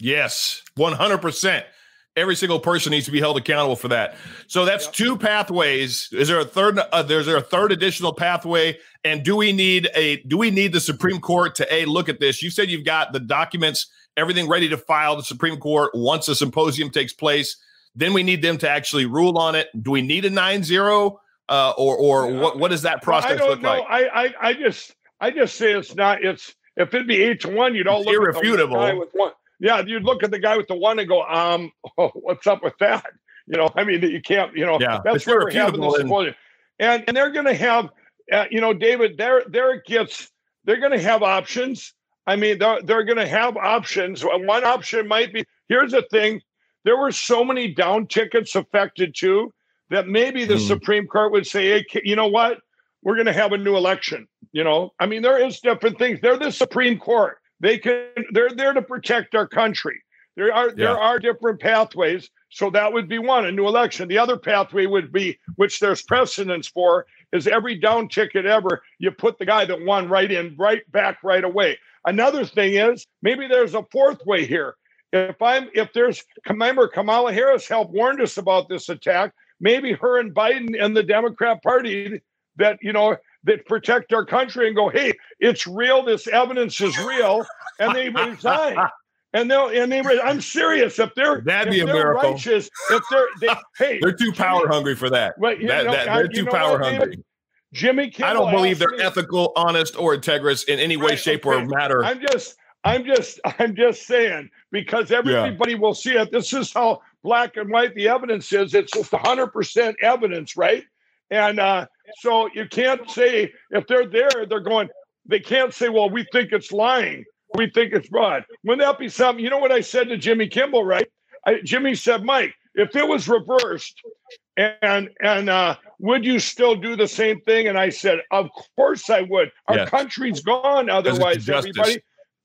Yes, 100%. Every single person needs to be held accountable for that. So that's two pathways. Is there a third? Uh, is there a third additional pathway? And do we need a? Do we need the Supreme Court to a look at this? You said you've got the documents, everything ready to file the Supreme Court once the symposium takes place. Then we need them to actually rule on it. Do we need a 9-0? Uh, or or what, what does that process well, look know. like? I, I I just I just say it's not. It's if it'd be eight to one, you'd all It's look irrefutable. at the guy with one. Yeah, you'd look at the guy with the one and go, um, oh, what's up with that? You know, I mean, you can't. You know, Yeah, that's where we're having this and- And and they're going to have, uh, you know, David. There there gets. They're going to have options. I mean, they're they're going to have options. One option might be. Here's the thing. There were so many down tickets affected too that maybe the Hmm. Supreme Court would say, hey, you know what? We're going to have a new election. You know, I mean, there is different things. They're the Supreme Court. They can. They're there to protect our country. There are there are different pathways. So that would be one, a new election. The other pathway would be, which there's precedence for, is every down ticket ever, you put the guy that won right in, right back right away. Another thing is maybe there's a fourth way here. If I'm if there's remember Kamala Harris helped warned us about this attack. Maybe her and Biden and the Democrat Party that you know that protect our country and go, hey, it's real. This evidence is real, and they resign. And they'll and they. re- I'm serious. If they're That'd if be a they're miracle. righteous, if they're they, hey, They're too power hungry for that. You That- know, that- I- they're too power what, David? hungry. Jimmy Kimmel. I don't believe they're me- ethical, honest, or integrous in any way, Right, shape, or matter. I'm just, I'm just, I'm just saying because everybody will see it. This is how black and white the evidence is. It's just 100 percent evidence, right? And uh, so you can't say if they're there, they're going. They can't say, "Well, we think it's lying. We think it's fraud." Wouldn't that be something? You know what I said to Jimmy Kimmel, right? I, Jimmy said, "Mike, if it was reversed, and and uh, would you still do the same thing?" And I said, "Of course I would. Our Yes. country's gone. Otherwise, justice. everybody."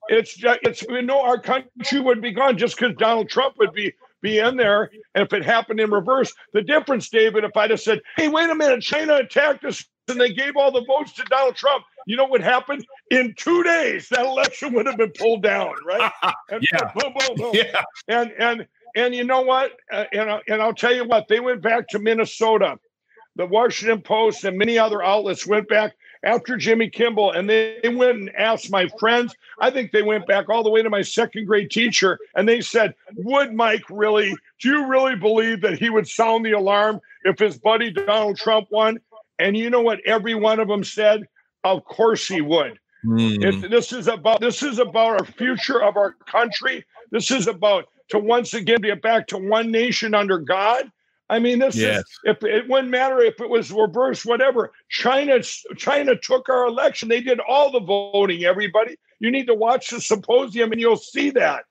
It's just, it's we know our country would be gone just because Donald Trump would be be in there. And if it happened in reverse, the difference, David, if I'd have said, "Hey, wait a minute, China attacked us and they gave all the votes to Donald Trump," you know what happened? In two days, that election would have been pulled down, right? And Yeah. boom, boom, boom. yeah. And and and you know what? Uh, and I- and I'll tell you what. They went back to Minnesota. The Washington Post and many other outlets went back after Jimmy Kimmel, and they, they went and asked my friends. I think they went back all the way to my second grade teacher, and they said, "Would Mike really? Do you really believe that he would sound the alarm if his buddy Donald Trump won?" And you know what? Every one of them said, "Of course he would." Hmm. If this is about this is about our future of our country. This is about to once again get back to one nation under God. I mean, this Yes. is if it wouldn't matter if it was reversed, whatever. China China took our election. They did all the voting. Everybody, you need to watch the symposium and you'll see that.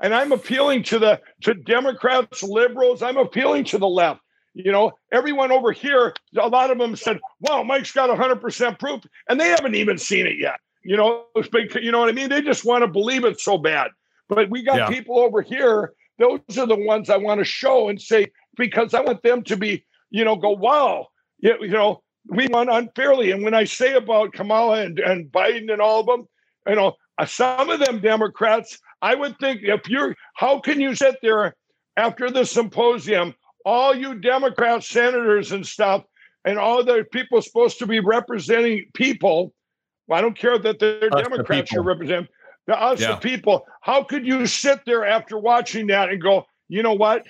And I'm appealing to the to Democrats, liberals. I'm appealing to the left. You know, everyone over here, a lot of them said, "Wow, Mike's got 100% proof," and they haven't even seen it yet. You know, big- you know what I mean? They just want to believe it so bad. But we got Yeah. people over here. Those are the ones I want to show and say because I want them to be, you know, go, "Wow, yeah, you know, we won unfairly." And when I say about Kamala and, and Biden and all of them, you know, uh, some of them Democrats, I would think if you're, how can you sit there after the symposium, all you Democrat senators and stuff, and all the people supposed to be representing people? Well, I don't care that they're Us, the Democrats you're people. representing. The us, Yeah. the people. How could you sit there after watching that and go, you know what?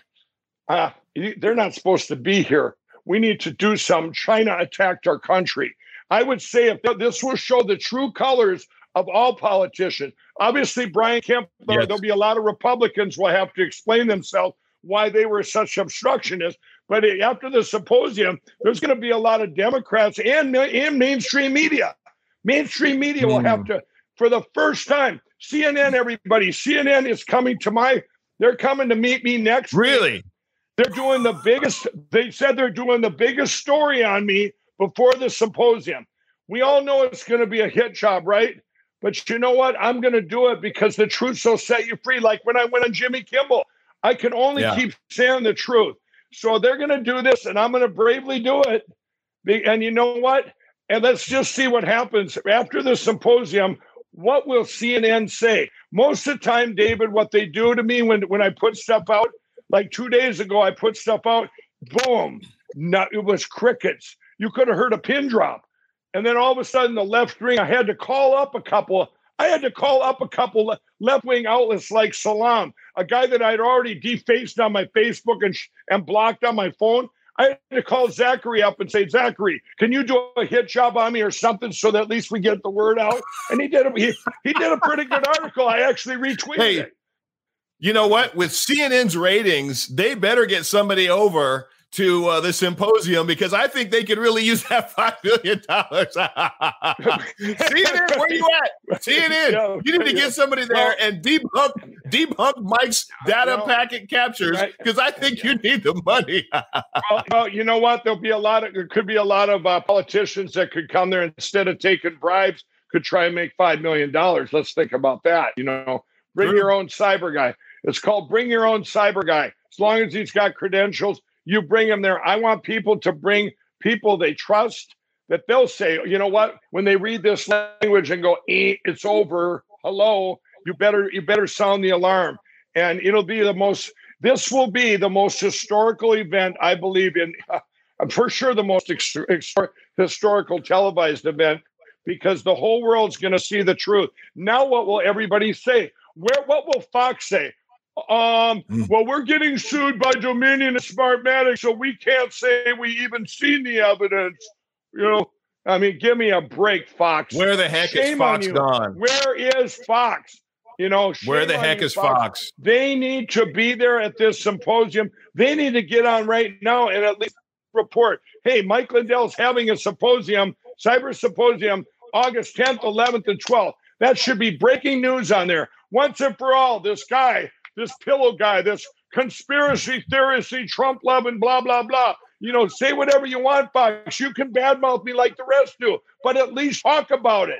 Uh, they're not supposed to be here. We need to do some. China attacked our country. I would say if this will show the true colors of all politicians. Obviously, Brian Kemp, Yes. there'll be a lot of Republicans will have to explain themselves why they were such obstructionists. But after the symposium, there's going to be a lot of Democrats and, and mainstream media. Mainstream media will have hmm. to, for the first time, CNN, everybody, CNN is coming to my, they're coming to meet me next week. They're doing the biggest, they said they're doing the biggest story on me before the symposium. We all know it's going to be a hit job, right? But you know what? I'm going to do it because the truth will set you free. Like when I went on Jimmy Kimmel, I can only Yeah. keep saying the truth. So they're going to do this, and I'm going to bravely do it. And you know what? And let's just see what happens after the symposium. what will CNN say? Most of the time, David, what they do to me when, when I put stuff out, like two days ago, I put stuff out, boom, not, it was crickets. You could have heard a pin drop. And then all of a sudden, the left wing, I had to call up a couple. I had to call up a couple left wing outlets like Salon, a guy that I'd already defaced on my Facebook and, sh- and blocked on my phone. I had to call Zachary up and say, Zachary, can you do a hit job on me or something so that at least we get the word out? And he did a, he, he did a pretty good article. I actually retweeted hey, it. You know what? With CNN's ratings, they better get somebody over to uh, the symposium because I think they could really use that five million dollars. CNN, where you at? CNN, you need to get somebody there and debunk debunk Mike's data packet captures because I think you need the money. well, well, you know what? There'll be a lot of there could be a lot of uh, politicians that could come there instead of taking bribes could try and make five million dollars. Let's think about that. You know, bring your own cyber guy. It's called bring your own cyber guy. As long as he's got credentials you bring him there. I want people to bring people they trust that they'll say, you know what, when they read this language and go, eh, it's over. Hello, you better you better sound the alarm. And it'll be the most. This will be the most historical event I believe in. Uh, for sure, the most ex- ex- historical televised event because the whole world's going to see the truth. Now, what will everybody say? Where? What will Fox say? Um, mm. well, we're getting sued by Dominion and Smartmatic, so we can't say we even seen the evidence. You know, I mean, give me a break, Fox. Where the heck shame is Fox gone? Where is Fox? You know, where the heck is Fox? Fox? They need to be there at this symposium. They need to get on right now and at least report. Hey, Mike Lindell's having a symposium, cyber symposium, August 10th, 11th, and 12th. That should be breaking news on there. Once and for all, this guy this pillow guy, this conspiracy theorist, Trump loving, blah, blah, blah. You know, say whatever you want, Fox. You can badmouth me like the rest do, but at least talk about it.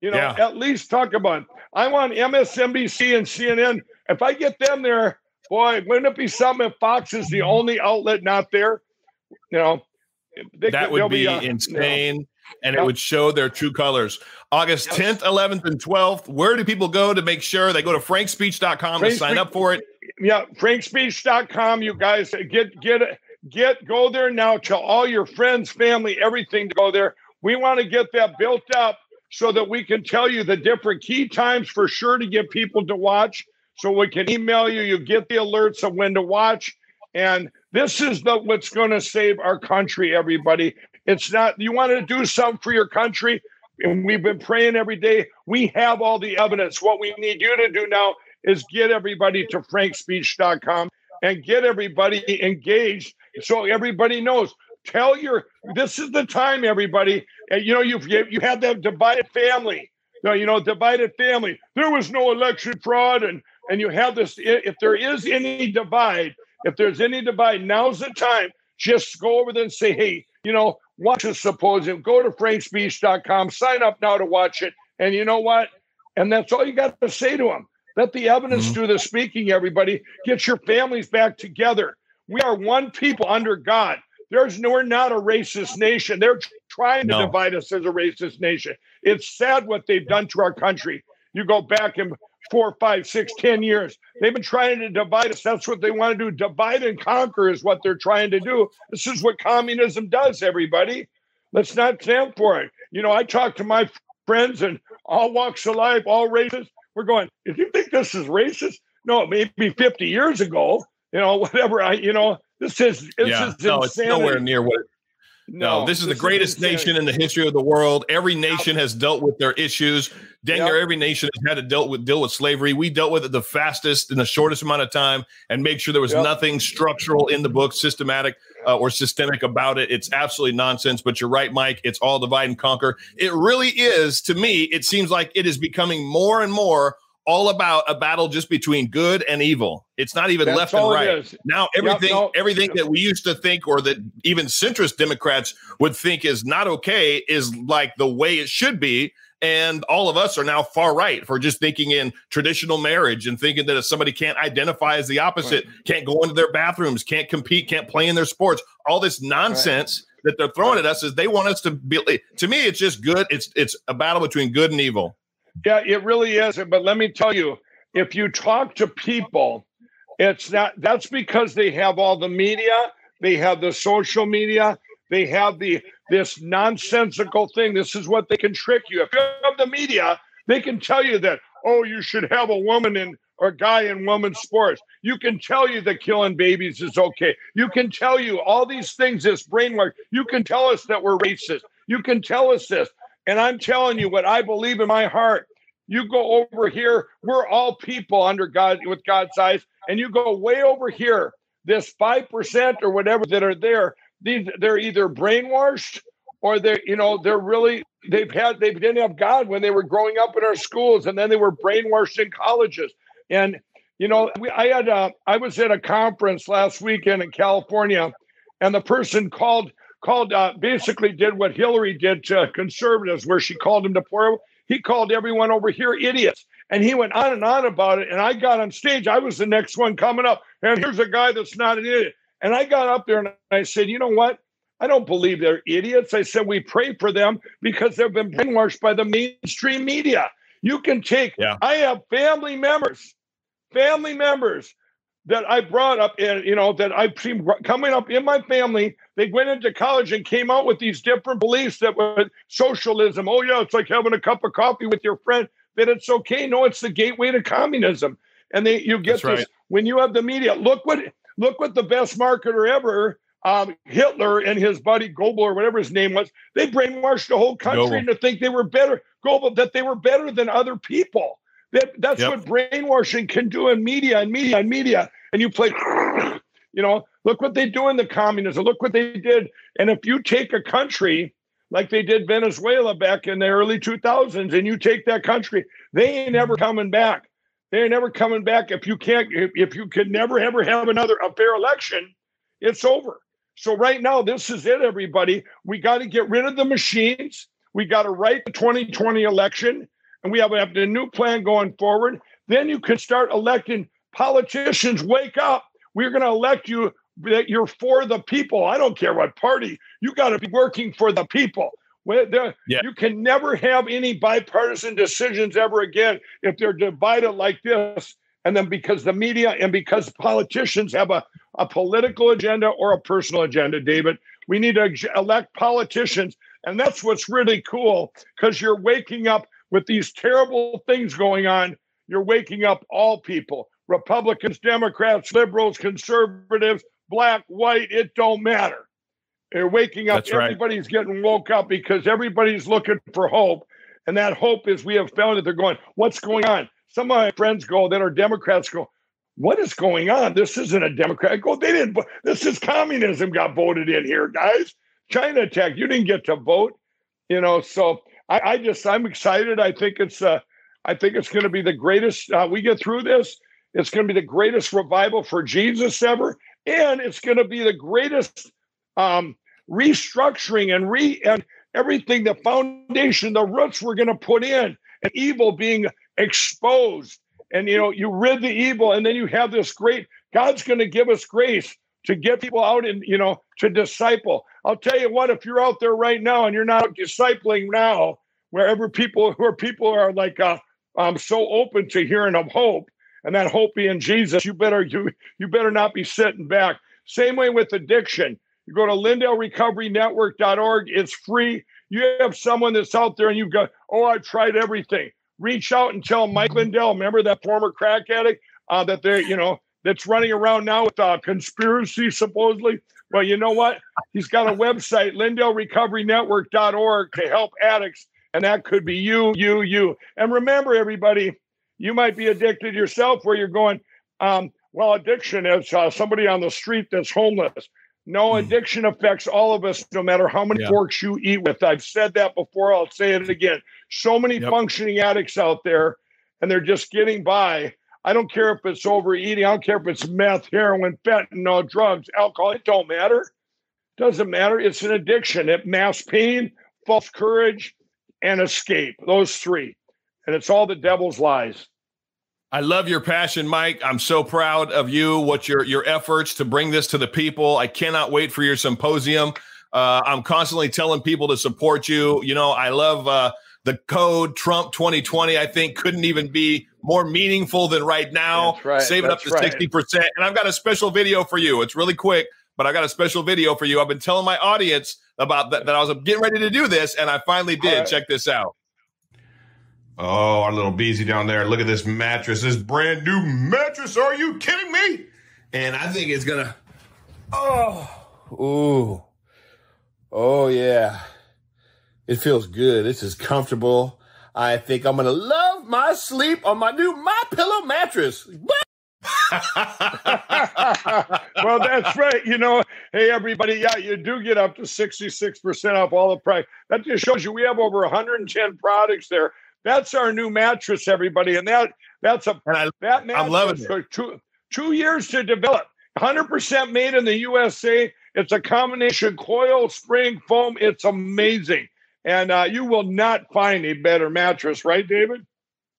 You know, yeah. at least talk about it. I want MSNBC and CNN. If I get them there, boy, wouldn't it be something if Fox is the only outlet not there? You know, they, that would be, be uh, insane. You know, and it would show their true colors. August 10th, 11th, and 12th. Where do people go to make sure they go to frankspeech.com Frank to sign up for it? Yeah, frankspeech.com. You guys get get get go there now. Tell all your friends, family, everything to go there. We want to get that built up so that we can tell you the different key times for sure to get people to watch. So we can email you. You get the alerts of when to watch. And this is the what's going to save our country, everybody. It's not, you want to do something for your country, and we've been praying every day. We have all the evidence. What we need you to do now is get everybody to frankspeech.com and get everybody engaged so everybody knows. Tell your, this is the time, everybody. And you know, you've, you had that divided family. You know, divided family. There was no election fraud, and and you have this. If there is any divide, if there's any divide, now's the time. Just go over there and say, hey, you know, watch a symposium. Go to frankspeech.com, sign up now to watch it. And you know what? And that's all you got to say to them. Let the evidence mm-hmm. do the speaking, everybody. Get your families back together. We are one people under God. There's no, we're not a racist nation. They're trying to no. divide us as a racist nation. It's sad what they've done to our country. You go back and four, five, six, ten years. They've been trying to divide us. That's what they want to do. Divide and conquer is what they're trying to do. This is what communism does, everybody. Let's not stand for it. You know, I talk to my friends and all walks of life, all races. We're going, if you think this is racist, no, maybe 50 years ago, you know, whatever I, you know, this is, this yeah, is no, insanity. it's nowhere near what no, no, this is this the greatest is nation in the history of the world. Every nation has dealt with their issues. Dang yep. every nation has had to deal with deal with slavery. We dealt with it the fastest in the shortest amount of time, and make sure there was yep. nothing structural in the book, systematic uh, or systemic about it. It's absolutely nonsense. But you're right, Mike. It's all divide and conquer. It really is. To me, it seems like it is becoming more and more all about a battle just between good and evil. It's not even That's left and right. Now everything yep, no, everything that we used to think or that even centrist Democrats would think is not okay is like the way it should be. And all of us are now far right for just thinking in traditional marriage and thinking that if somebody can't identify as the opposite, right. can't go into their bathrooms, can't compete, can't play in their sports, all this nonsense right. that they're throwing at us is they want us to be. To me, it's just good. It's it's a battle between good and evil. Yeah, it really is. But let me tell you, if you talk to people, it's not that's because they have all the media, they have the social media, they have the this nonsensical thing. This is what they can trick you. If you have the media, they can tell you that, oh, you should have a woman in or guy in women's sports. You can tell you that killing babies is okay. You can tell you all these things, this brainwash. You can tell us that we're racist. You can tell us this. And I'm telling you what I believe in my heart. You go over here, we're all people under God with God's eyes, and you go way over here, this 5% or whatever that are there, these they're either brainwashed or they're, you know, they're really they've had they didn't have God when they were growing up in our schools, and then they were brainwashed in colleges. And you know, we, I had a, I was at a conference last weekend in California, and the person called called uh, basically did what Hillary did to conservatives, where she called them to poor. He called everyone over here idiots, and he went on and on about it. And I got on stage. I was the next one coming up, and here's a guy that's not an idiot. And I got up there and I said, you know what? I don't believe they're idiots. I said we pray for them because they've been brainwashed by the mainstream media. You can take. Yeah. I have family members, family members that I brought up, and you know that I've seen coming up in my family. They went into college and came out with these different beliefs that were socialism. Oh yeah, it's like having a cup of coffee with your friend. That it's okay. No, it's the gateway to communism. And they you get That's this right. when you have the media. Look what look what the best marketer ever um, Hitler and his buddy Goebbels or whatever his name was, they brainwashed the whole country to think they were better, Goebbels, that they were better than other people. That that's yep. what brainwashing can do in media and media and media. And you play, you know, look what they do in the communism. Look what they did. And if you take a country like they did Venezuela back in the early 2000s, and you take that country, they ain't ever coming back. They ain't never coming back. If you can't, if, if you could never ever have another a fair election, it's over. So right now, this is it, everybody. We got to get rid of the machines. We got to write the 2020 election, and we have, have a new plan going forward. Then you can start electing politicians. Wake up! We're going to elect you that you're for the people. I don't care what party. You got to be working for the people. Yeah. You can never have any bipartisan decisions ever again if they're divided like this. And then because the media and because politicians have a a political agenda or a personal agenda, David. We need to elect politicians. And that's what's really cool because you're waking up with these terrible things going on. You're waking up all people Republicans, Democrats, liberals, conservatives, black, white, it don't matter. You're waking up. That's everybody's right. getting woke up because everybody's looking for hope. And that hope is we have found that they're going, what's going on? Some of my friends go that are Democrats go, what is going on? This isn't a Democrat. Go, they didn't. This is communism got voted in here, guys. China attack. You didn't get to vote. You know, so I, I just I'm excited. I think it's uh, I think it's going to be the greatest. Uh, we get through this. It's going to be the greatest revival for Jesus ever, and it's going to be the greatest um, restructuring and re and everything. The foundation, the roots we're going to put in, and evil being exposed and you know you rid the evil and then you have this great god's going to give us grace to get people out and you know to disciple i'll tell you what if you're out there right now and you're not discipling now wherever people where people are like uh, um, so open to hearing of hope and that hope being jesus you better you you better not be sitting back. Same way with addiction. You go to lindellrecoverynetwork.org it's free. You have someone that's out there and you've got oh i've tried everything. Reach out and tell Mike Lindell, remember that former crack addict uh, that they're, you know, that's running around now with uh, conspiracy supposedly. Well, you know what? He's got a website, LindellRecoveryNetwork.org, to help addicts. And that could be you, you, you. And remember, everybody, you might be addicted yourself where you're going, um, well, addiction is uh, somebody on the street that's homeless. No, hmm. addiction affects all of us, no matter how many yeah. forks you eat with. I've said that before. I'll say it again. So many yep. functioning addicts out there, and they're just getting by. I don't care if it's overeating. I don't care if it's meth, heroin, fentanyl, drugs, alcohol. It don't matter. Doesn't matter. It's an addiction. It masks pain, false courage, and escape. Those three, and it's all the devil's lies. I love your passion, Mike. I'm so proud of you. What your your efforts to bring this to the people. I cannot wait for your symposium. Uh, I'm constantly telling people to support you. You know, I love uh, The code Trump 2020, I think, couldn't even be more meaningful than right now. That's right. Saving That's up to right. 60%. And I've got a special video for you. It's really quick, but I got a special video for you. I've been telling my audience about that, that I was getting ready to do this, and I finally did. All right. Check this out. Oh, our little Beezy down there. Look at this mattress. This brand new mattress. Are you kidding me? And I think it's gonna. Oh, ooh, oh yeah. It feels good. This is comfortable. I think I'm gonna love my sleep on my new My Pillow mattress. well, that's right. You know, hey, everybody, yeah, you do get up to 66% off all the price. That just shows you we have over 110 products there. That's our new mattress, everybody. And that that's a And I, that mattress loving it. took two two years to develop. 100% made in the USA. It's a combination coil, spring, foam. It's amazing. And uh, you will not find a better mattress, right, David?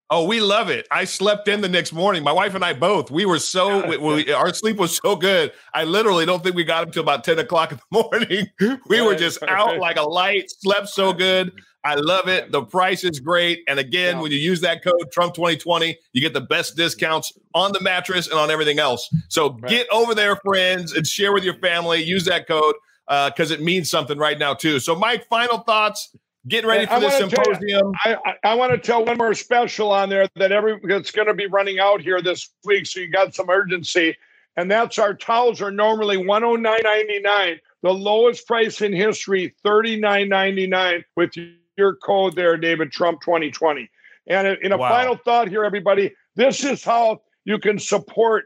Oh, we love it. I slept in the next morning. My wife and I both. We were so we, we- our sleep was so good. I literally don't think we got up till about ten o'clock in the morning. We were just out like a light. Slept so good. I love it. The price is great. And again, when you use that code Trump twenty twenty, you get the best discounts on the mattress and on everything else. So get over there, friends, and share with your family. Use that code Uh, because it means something right now too. So, Mike, final thoughts. Getting ready for the wanna you- symposium. I, I, I want to tell one more special on there that every that's going to be running out here this week, so you got some urgency. And that's our towels are normally one hundred nine ninety nine, the lowest price in history, thirty nine ninety nine with your code there, David Trump twenty twenty. And uh, in a Wow. final thought here, everybody, this is how you can support.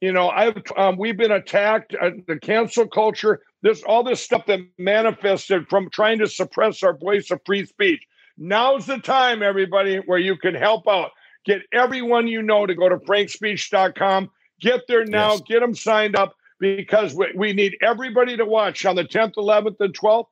You know, I've um, we've been attacked. Uh, the cancel culture, this all this stuff that manifested from trying to suppress our voice of free speech. Now's the time, everybody, where you can help out. Get everyone you know to go to frankspeech.com. Get there now. Yes. Get them signed up because we, we need everybody to watch on the 10th, 11th, and 12th.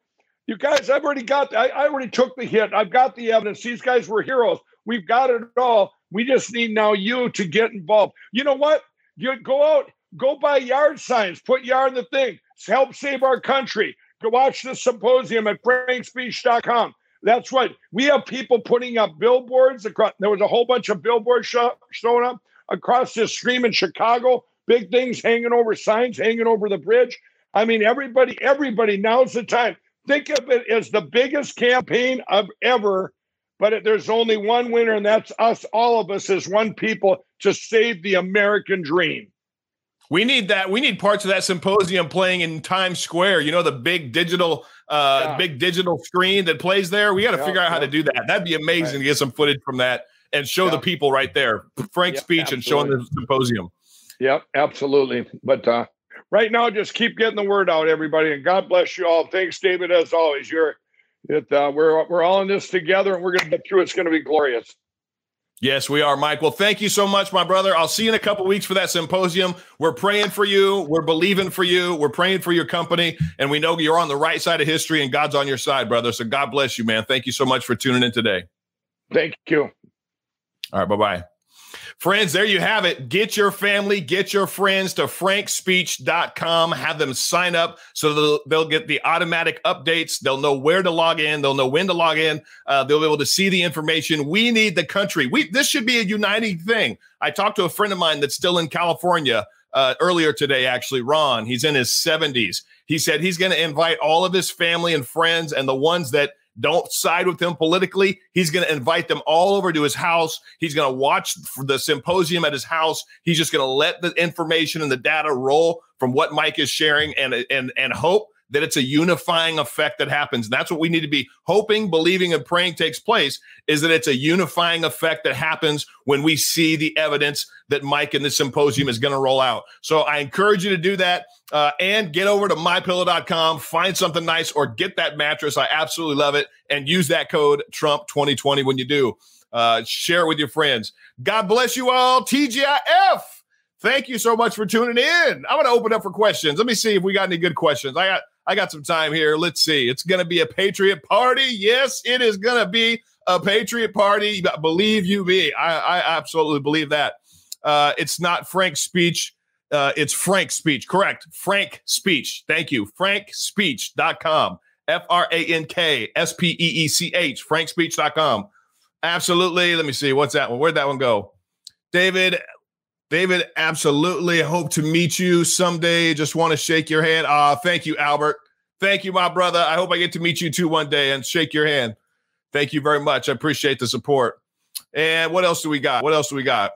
You guys, I've already got, I, I already took the hit. I've got the evidence. These guys were heroes. We've got it all. We just need now you to get involved. You know what? You go out, go buy yard signs, put yard in the thing, help save our country. Go watch the symposium at frankspeech.com. That's right. We have people putting up billboards across. There was a whole bunch of billboards show, showing up across this stream in Chicago. Big things hanging over signs, hanging over the bridge. I mean, everybody, everybody. Now's the time. Think of it as the biggest campaign of ever, but there's only one winner, and that's us, all of us, as one people to save the American dream. We need that. We need parts of that symposium playing in Times Square. You know, the big digital, uh, Yeah. big digital screen that plays there. We got to Yeah, figure out how to do that. That'd be amazing Right. to get some footage from that and show the people right there. Frank's Yeah, speech and showing the symposium. Yep, absolutely. But uh, right now, just keep getting the word out, everybody, and God bless you all. Thanks, David, as always. You're it. Uh, we're we're all in this together, and we're going to get through. It's going to be glorious. Yes, we are, Mike. Well, thank you so much, my brother. I'll see you in a couple weeks for that symposium. We're praying for you. We're believing for you. We're praying for your company. And we know you're on the right side of history and God's on your side, brother. So God bless you, man. Thank you so much for tuning in today. Thank you. All right, bye bye. Friends, there you have it. Get your family, get your friends to frankspeech.com. Have them sign up so they'll, they'll get the automatic updates. They'll know where to log in. They'll know when to log in. Uh, they'll be able to see the information. We need the country. We This should be a uniting thing. I talked to a friend of mine that's still in California uh, earlier today, actually, Ron. He's in his 70s. He said he's going to invite all of his family and friends and the ones that don't side with him politically. He's going to invite them all over to his house. He's going to watch the symposium at his house. He's just going to let the information and the data roll from what Mike is sharing and and and hope that it's a unifying effect that happens. And that's what we need to be hoping, believing, and praying takes place is that it's a unifying effect that happens when we see the evidence that Mike and the symposium is going to roll out. So I encourage you to do that uh, and get over to mypillow.com, find something nice, or get that mattress. I absolutely love it. And use that code Trump 2020 when you do. Uh, share it with your friends. God bless you all. TGIF. Thank you so much for tuning in. I'm going to open up for questions. Let me see if we got any good questions. I got I got some time here. Let's see. It's going to be a Patriot party. Yes, it is going to be a Patriot party. Believe you me, I, I absolutely believe that. Uh, it's not Frank's speech. Uh, it's Frank's speech. Correct. Frank speech. Thank you. FrankSpeech.com. F R A N K S P E E C H. FrankSpeech.com. Absolutely. Let me see. What's that one? Where'd that one go? David, David, absolutely hope to meet you someday. Just want to shake your hand. Uh, thank you, Albert. Thank you, my brother. I hope I get to meet you too one day and shake your hand. Thank you very much. I appreciate the support. And what else do we got? What else do we got?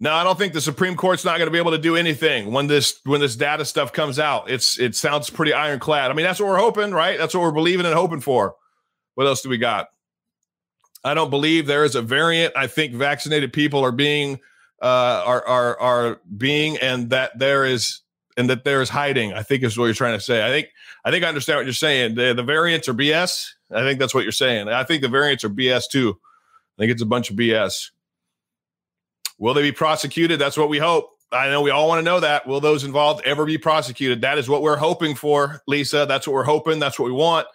No, I don't think the Supreme Court's not going to be able to do anything when this when this data stuff comes out. It's it sounds pretty ironclad. I mean, that's what we're hoping, right? That's what we're believing and hoping for. What else do we got? I don't believe there is a variant. I think vaccinated people are being uh, are are are being, and that there is and that there is hiding. I think is what you're trying to say. I think I think I understand what you're saying. The, the variants are BS. I think that's what you're saying. I think the variants are BS too. I think it's a bunch of BS. Will they be prosecuted? That's what we hope. I know we all want to know that. Will those involved ever be prosecuted? That is what we're hoping for, Lisa. That's what we're hoping. That's what we want.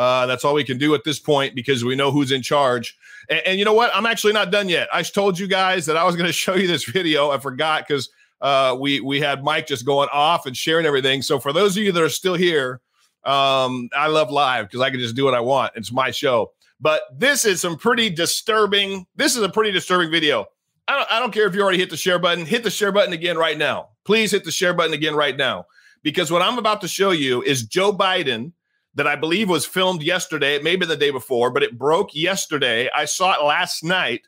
Uh, that's all we can do at this point because we know who's in charge. And, and, you know what? I'm actually not done yet. I told you guys that I was going to show you this video. I forgot because uh, we we had Mike just going off and sharing everything. So for those of you that are still here, um, I love live because I can just do what I want. It's my show. But this is some pretty disturbing. This is a pretty disturbing video. I don't, I don't care if you already hit the share button. Hit the share button again right now. Please hit the share button again right now because what I'm about to show you is Joe Biden that I believe was filmed yesterday, It may maybe the day before, but it broke yesterday. I saw it last night.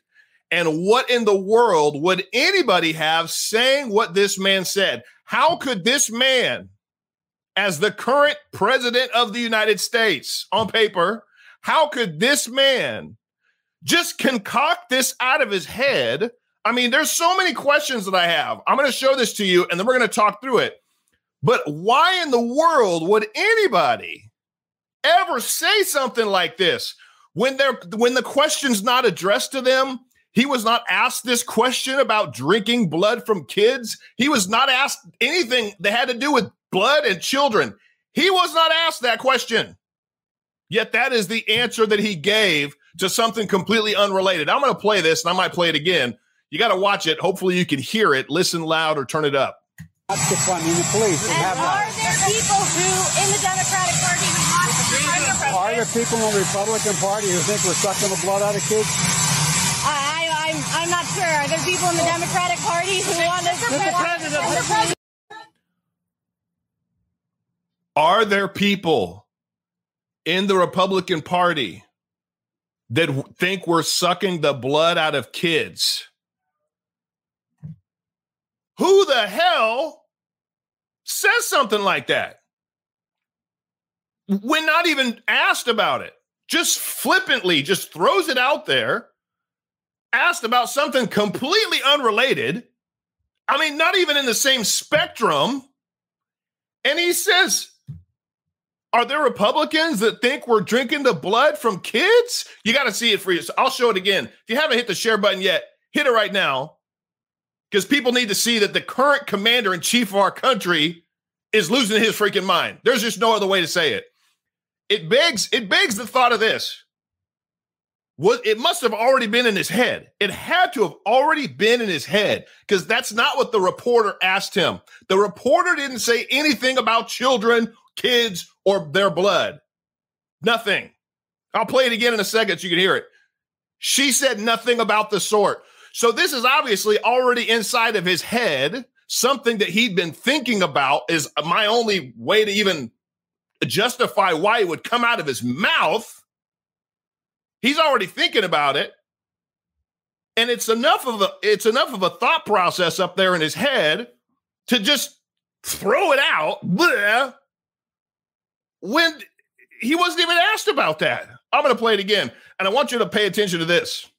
And what in the world would anybody have saying what this man said? How could this man, as the current president of the United States on paper, how could this man just concoct this out of his head? I mean, there's so many questions that I have. I'm going to show this to you and then we're going to talk through it. But why in the world would anybody ever say something like this when they're when the question's not addressed to them he was not asked this question about drinking blood from kids. He was not asked anything that had to do with blood and children. He was not asked that question. Yet that is the answer that he gave to something completely unrelated. I'm going to play this and i might play it again. You got to watch it. Hopefully you can hear it listen loud or turn it up. That's defunding the police. And are there people who, in the Democratic Party, who want to the Are there people in the Republican Party who think we're sucking the blood out of kids? I, I'm, I'm not sure. Are there people in the Democratic Party who want to? Mr. President, Are there people in the Republican Party that think we're sucking the blood out of kids? Who the hell says something like that? When not even asked about it, just flippantly just throws it out there, asked about something completely unrelated. I mean, not even in the same spectrum. And he says, Are there Republicans that think we're drinking the blood from kids? You got to see it for yourself. I'll show it again. If you haven't hit the share button yet, hit it right now because people need to see that the current commander in chief of our country is losing his freaking mind. There's just no other way to say it. It begs it begs the thought of this. What it must have already been in his head. It had to have already been in his head because that's not what the reporter asked him. The reporter didn't say anything about children, kids, or their blood. Nothing. I'll play it again in a second so you can hear it. She said nothing about the sort. So this is obviously already inside of his head, something that he'd been thinking about is my only way to even justify why it would come out of his mouth. He's already thinking about it. And it's enough of a it's enough of a thought process up there in his head to just throw it out bleh, when he wasn't even asked about that. I'm going to play it again. And I want you to pay attention to this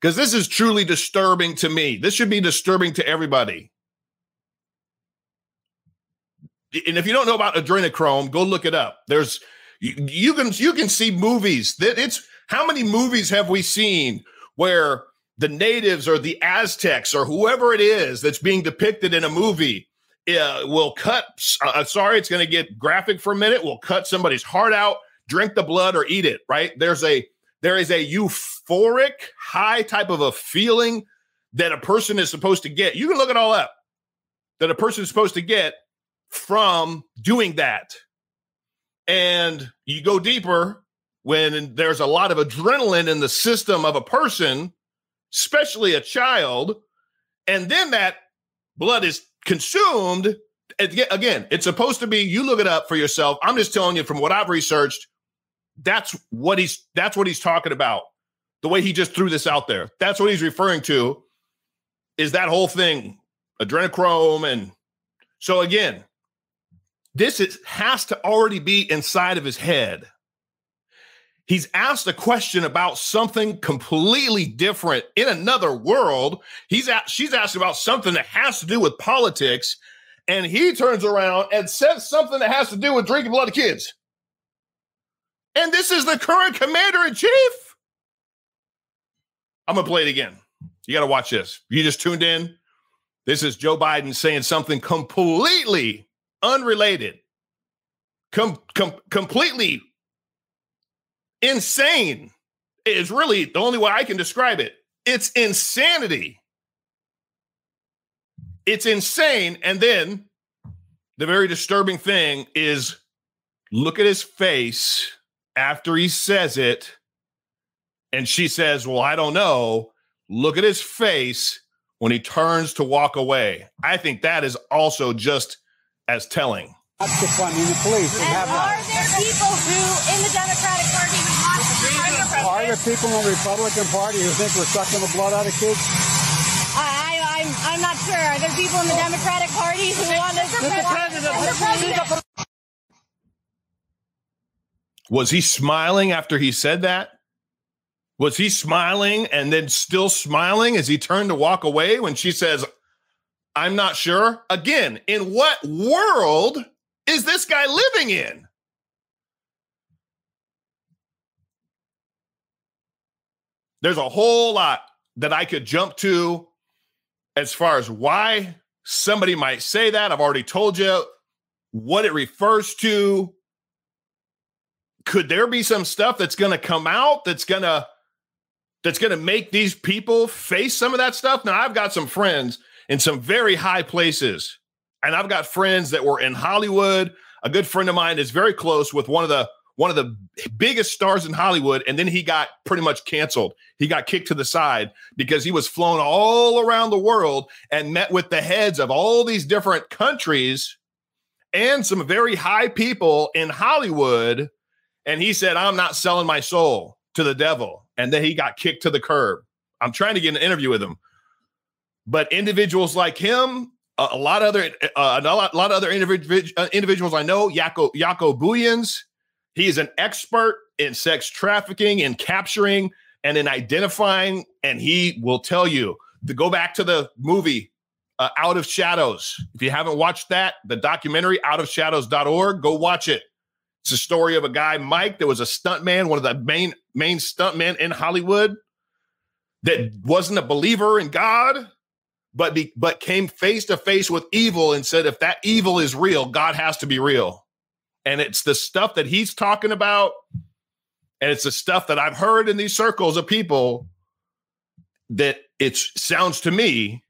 because this is truly disturbing to me. This should be disturbing to everybody. And if you don't know about adrenochrome, go look it up. There's you, you can you can see movies that it's how many movies have we seen where the natives or the Aztecs or whoever it is that's being depicted in a movie uh, will cut. Uh, sorry, it's going to get graphic for a minute. Will cut somebody's heart out, drink the blood, or eat it. Right? There's a there is a euphoric high type of a feeling that a person is supposed to get. You can look it all up that a person is supposed to get from doing that. And you go deeper, when there's a lot of adrenaline in the system of a person, especially a child, and then that blood is consumed. Again, it's supposed to be, you look it up for yourself. I'm just telling you from what I've researched, that's what he's that's what he's talking about. The way he just threw this out there. That's what he's referring to is that whole thing, adrenochrome. And so again, this is, has to already be inside of his head. He's asked a question about something completely different in another world. He's at, she's asked about something that has to do with politics, and he turns around and says something that has to do with drinking blood of kids. And this is the current commander in chief. I'm gonna play it again. You got to watch this. You just tuned in. This is Joe Biden saying something completely unrelated, com- com- completely insane. Is really the only way I can describe it. It's insanity. It's insane. And then the very disturbing thing is look at his face after he says it. And she says, Well, I don't know. Look at his face when he turns to walk away. I think that is also just as telling. That's the funding the police. And are there people who, in the Democratic Party, who want to the Are there people in the Republican Party who think we're sucking the blood out of kids? I, I'm, I'm not sure. Are there people in the Democratic Party who want to President. Was he smiling after he said that? Was he smiling and then still smiling as he turned to walk away when she says, I'm not sure? Again, in what world is this guy living in? There's a whole lot that I could jump to as far as why somebody might say that. I've already told you what it refers to. Could there be some stuff that's going to come out that's going to that's going to make these people face some of that stuff. Now, I've got some friends in some very high places, and I've got friends that were in Hollywood. A good friend of mine is very close with one of the one of the biggest stars in Hollywood, and then he got pretty much canceled. He got kicked to the side because he was flown all around the world and met with the heads of all these different countries and some very high people in Hollywood. And he said, I'm not selling my soul to the devil and then he got kicked to the curb. I'm trying to get an interview with him, but individuals like him, a, a lot of other, uh, a lot, a lot of other uh, individuals I know, Jaco Jaco Booyens, he is an expert in sex trafficking and capturing and in identifying, and he will tell you to go back to the movie uh, Out of Shadows. If you haven't watched that, the documentary outofshadows.org, go watch it. It's a story of a guy, Mike, that was a stuntman, one of the main main stuntmen in Hollywood, that wasn't a believer in God, but be, but came face to face with evil and said, if that evil is real, God has to be real. And it's the stuff that he's talking about, and it's the stuff that I've heard in these circles of people that it sounds to me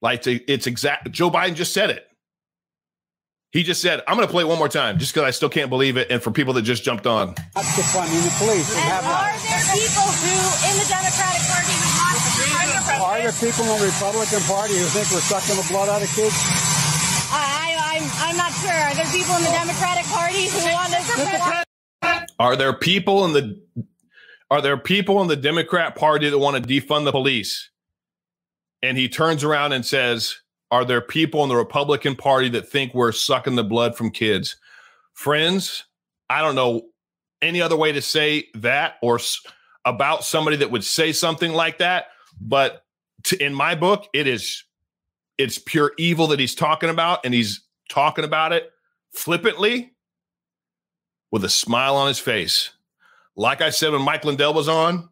like it's exact. Joe Biden just said it. He just said, I'm going to play it one more time just because I still can't believe it. And for people that just jumped on. That's the funding the police. And are there people who, in the Democratic Party, who want to the Are there people in the Republican Party who think we're sucking the blood out of kids? I, I'm, I'm not sure. Are there people in the Democratic Party who want to Are there people in the are there people in the Democrat Party that want to defund the police? And he turns around and says, are there people in the Republican Party that think we're sucking the blood from kids? Friends, I don't know any other way to say that or s- about somebody that would say something like that, but to, in my book, it is it's pure evil that he's talking about, and he's talking about it flippantly with a smile on his face. Like I said when Mike Lindell was on,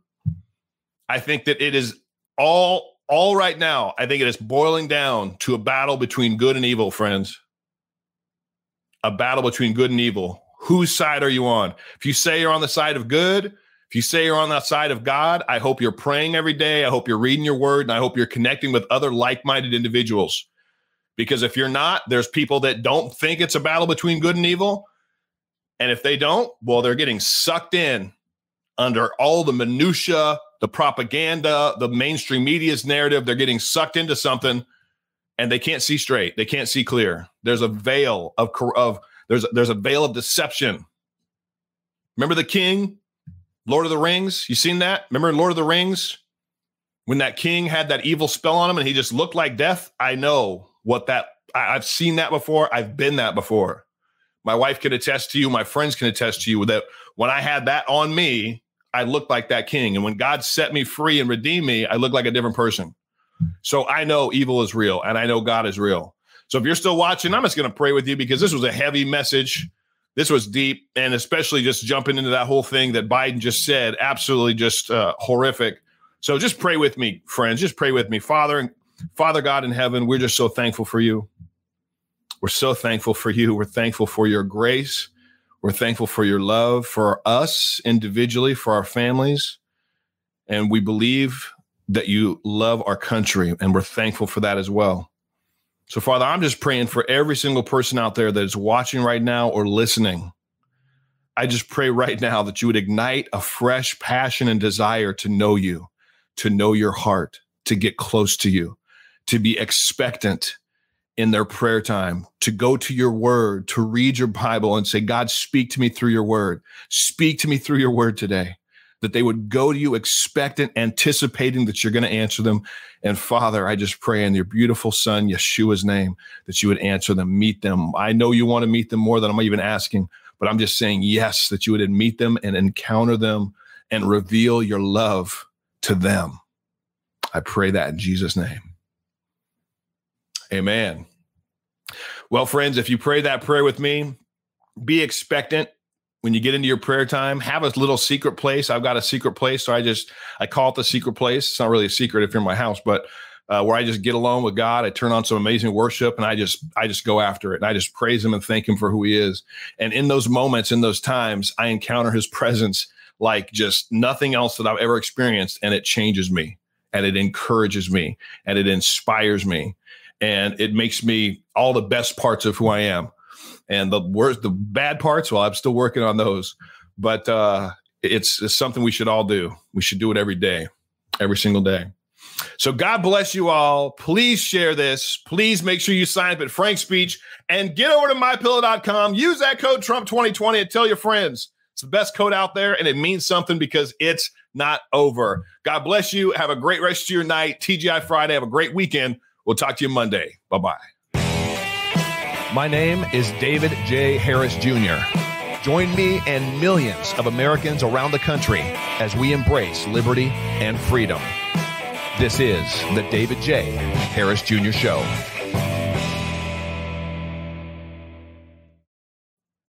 I think that it is all all right now, I think it is boiling down to a battle between good and evil, friends. A battle between good and evil. Whose side are you on? If you say you're on the side of good, you say you're on the side of God, I hope you're praying every day. I hope you're reading your word, and I hope you're connecting with other like minded individuals. Because if you're not, there's people that don't think it's a battle between good and evil. And if they don't, well, they're getting sucked in under all the minutia, the propaganda, the mainstream media's narrative. They're getting sucked into something and they can't see straight. They can't see clear. There's a veil of of there's there's a veil of deception. Remember the king, Lord of the Rings? You seen that? Remember Lord of the Rings? When that king had that evil spell on him and he just looked like death? I know what that I, I've seen that before. I've been that before. My wife can attest to you, my friends can attest to you that when I had that on me, I looked like that king. And when God set me free and redeemed me, I looked like a different person. So I know evil is real and I know God is real. So if you're still watching, I'm just going to pray with you because this was a heavy message. This was deep, and especially just jumping into that whole thing that Biden just said, absolutely just uh, horrific. So just pray with me, friends. Just pray with me, Father, Father God in heaven. We're just so thankful for you. We're so thankful for you. We're thankful for your grace. We're thankful for your love for us individually, for our families, and we believe that you love our country, and we're thankful for that as well. So, Father, I'm just praying for every single person out there that is watching right now or listening. I just pray right now that you would ignite a fresh passion and desire to know you, to know your heart, to get close to you, to be expectant in their prayer time, to go to your word, to read your Bible and say, God, speak to me through your word. Speak to me through your word today that they would go to you expectant, anticipating that you're going to answer them. And Father, I just pray in your beautiful Son, Yeshua's name, that you would answer them, meet them. I know you want to meet them more than I'm even asking, but I'm just saying yes, that you would meet them and encounter them and reveal your love to them. I pray that in Jesus' name. Amen. Well, friends, if you pray that prayer with me, be expectant when you get into your prayer time, have a little secret place. I've got a secret place, so I just I call it the secret place. It's not really a secret if you're in my house, but uh, where I just get alone with God. I turn on some amazing worship, and I just I just go after it, and I just praise Him and thank Him for who He is. And in those moments, in those times, I encounter His presence like just nothing else that I've ever experienced, and it changes me, and it encourages me, and it inspires me, and it makes me all the best parts of who I am and the worst, the bad parts, well, I'm still working on those. But uh, it's, it's something we should all do. We should do it every day, every single day. So God bless you all. Please share this. Please make sure you sign up at Frank's Speech and get over to mypillow.com. Use that code Trump2020 and tell your friends. It's the best code out there and it means something because it's not over. God bless you. Have a great rest of your night. TGI Friday. Have a great weekend. We'll talk to you Monday. Bye bye. My name is David J. Harris Jr. Join me and millions of Americans around the country as we embrace liberty and freedom. This is the David J. Harris Jr. Show.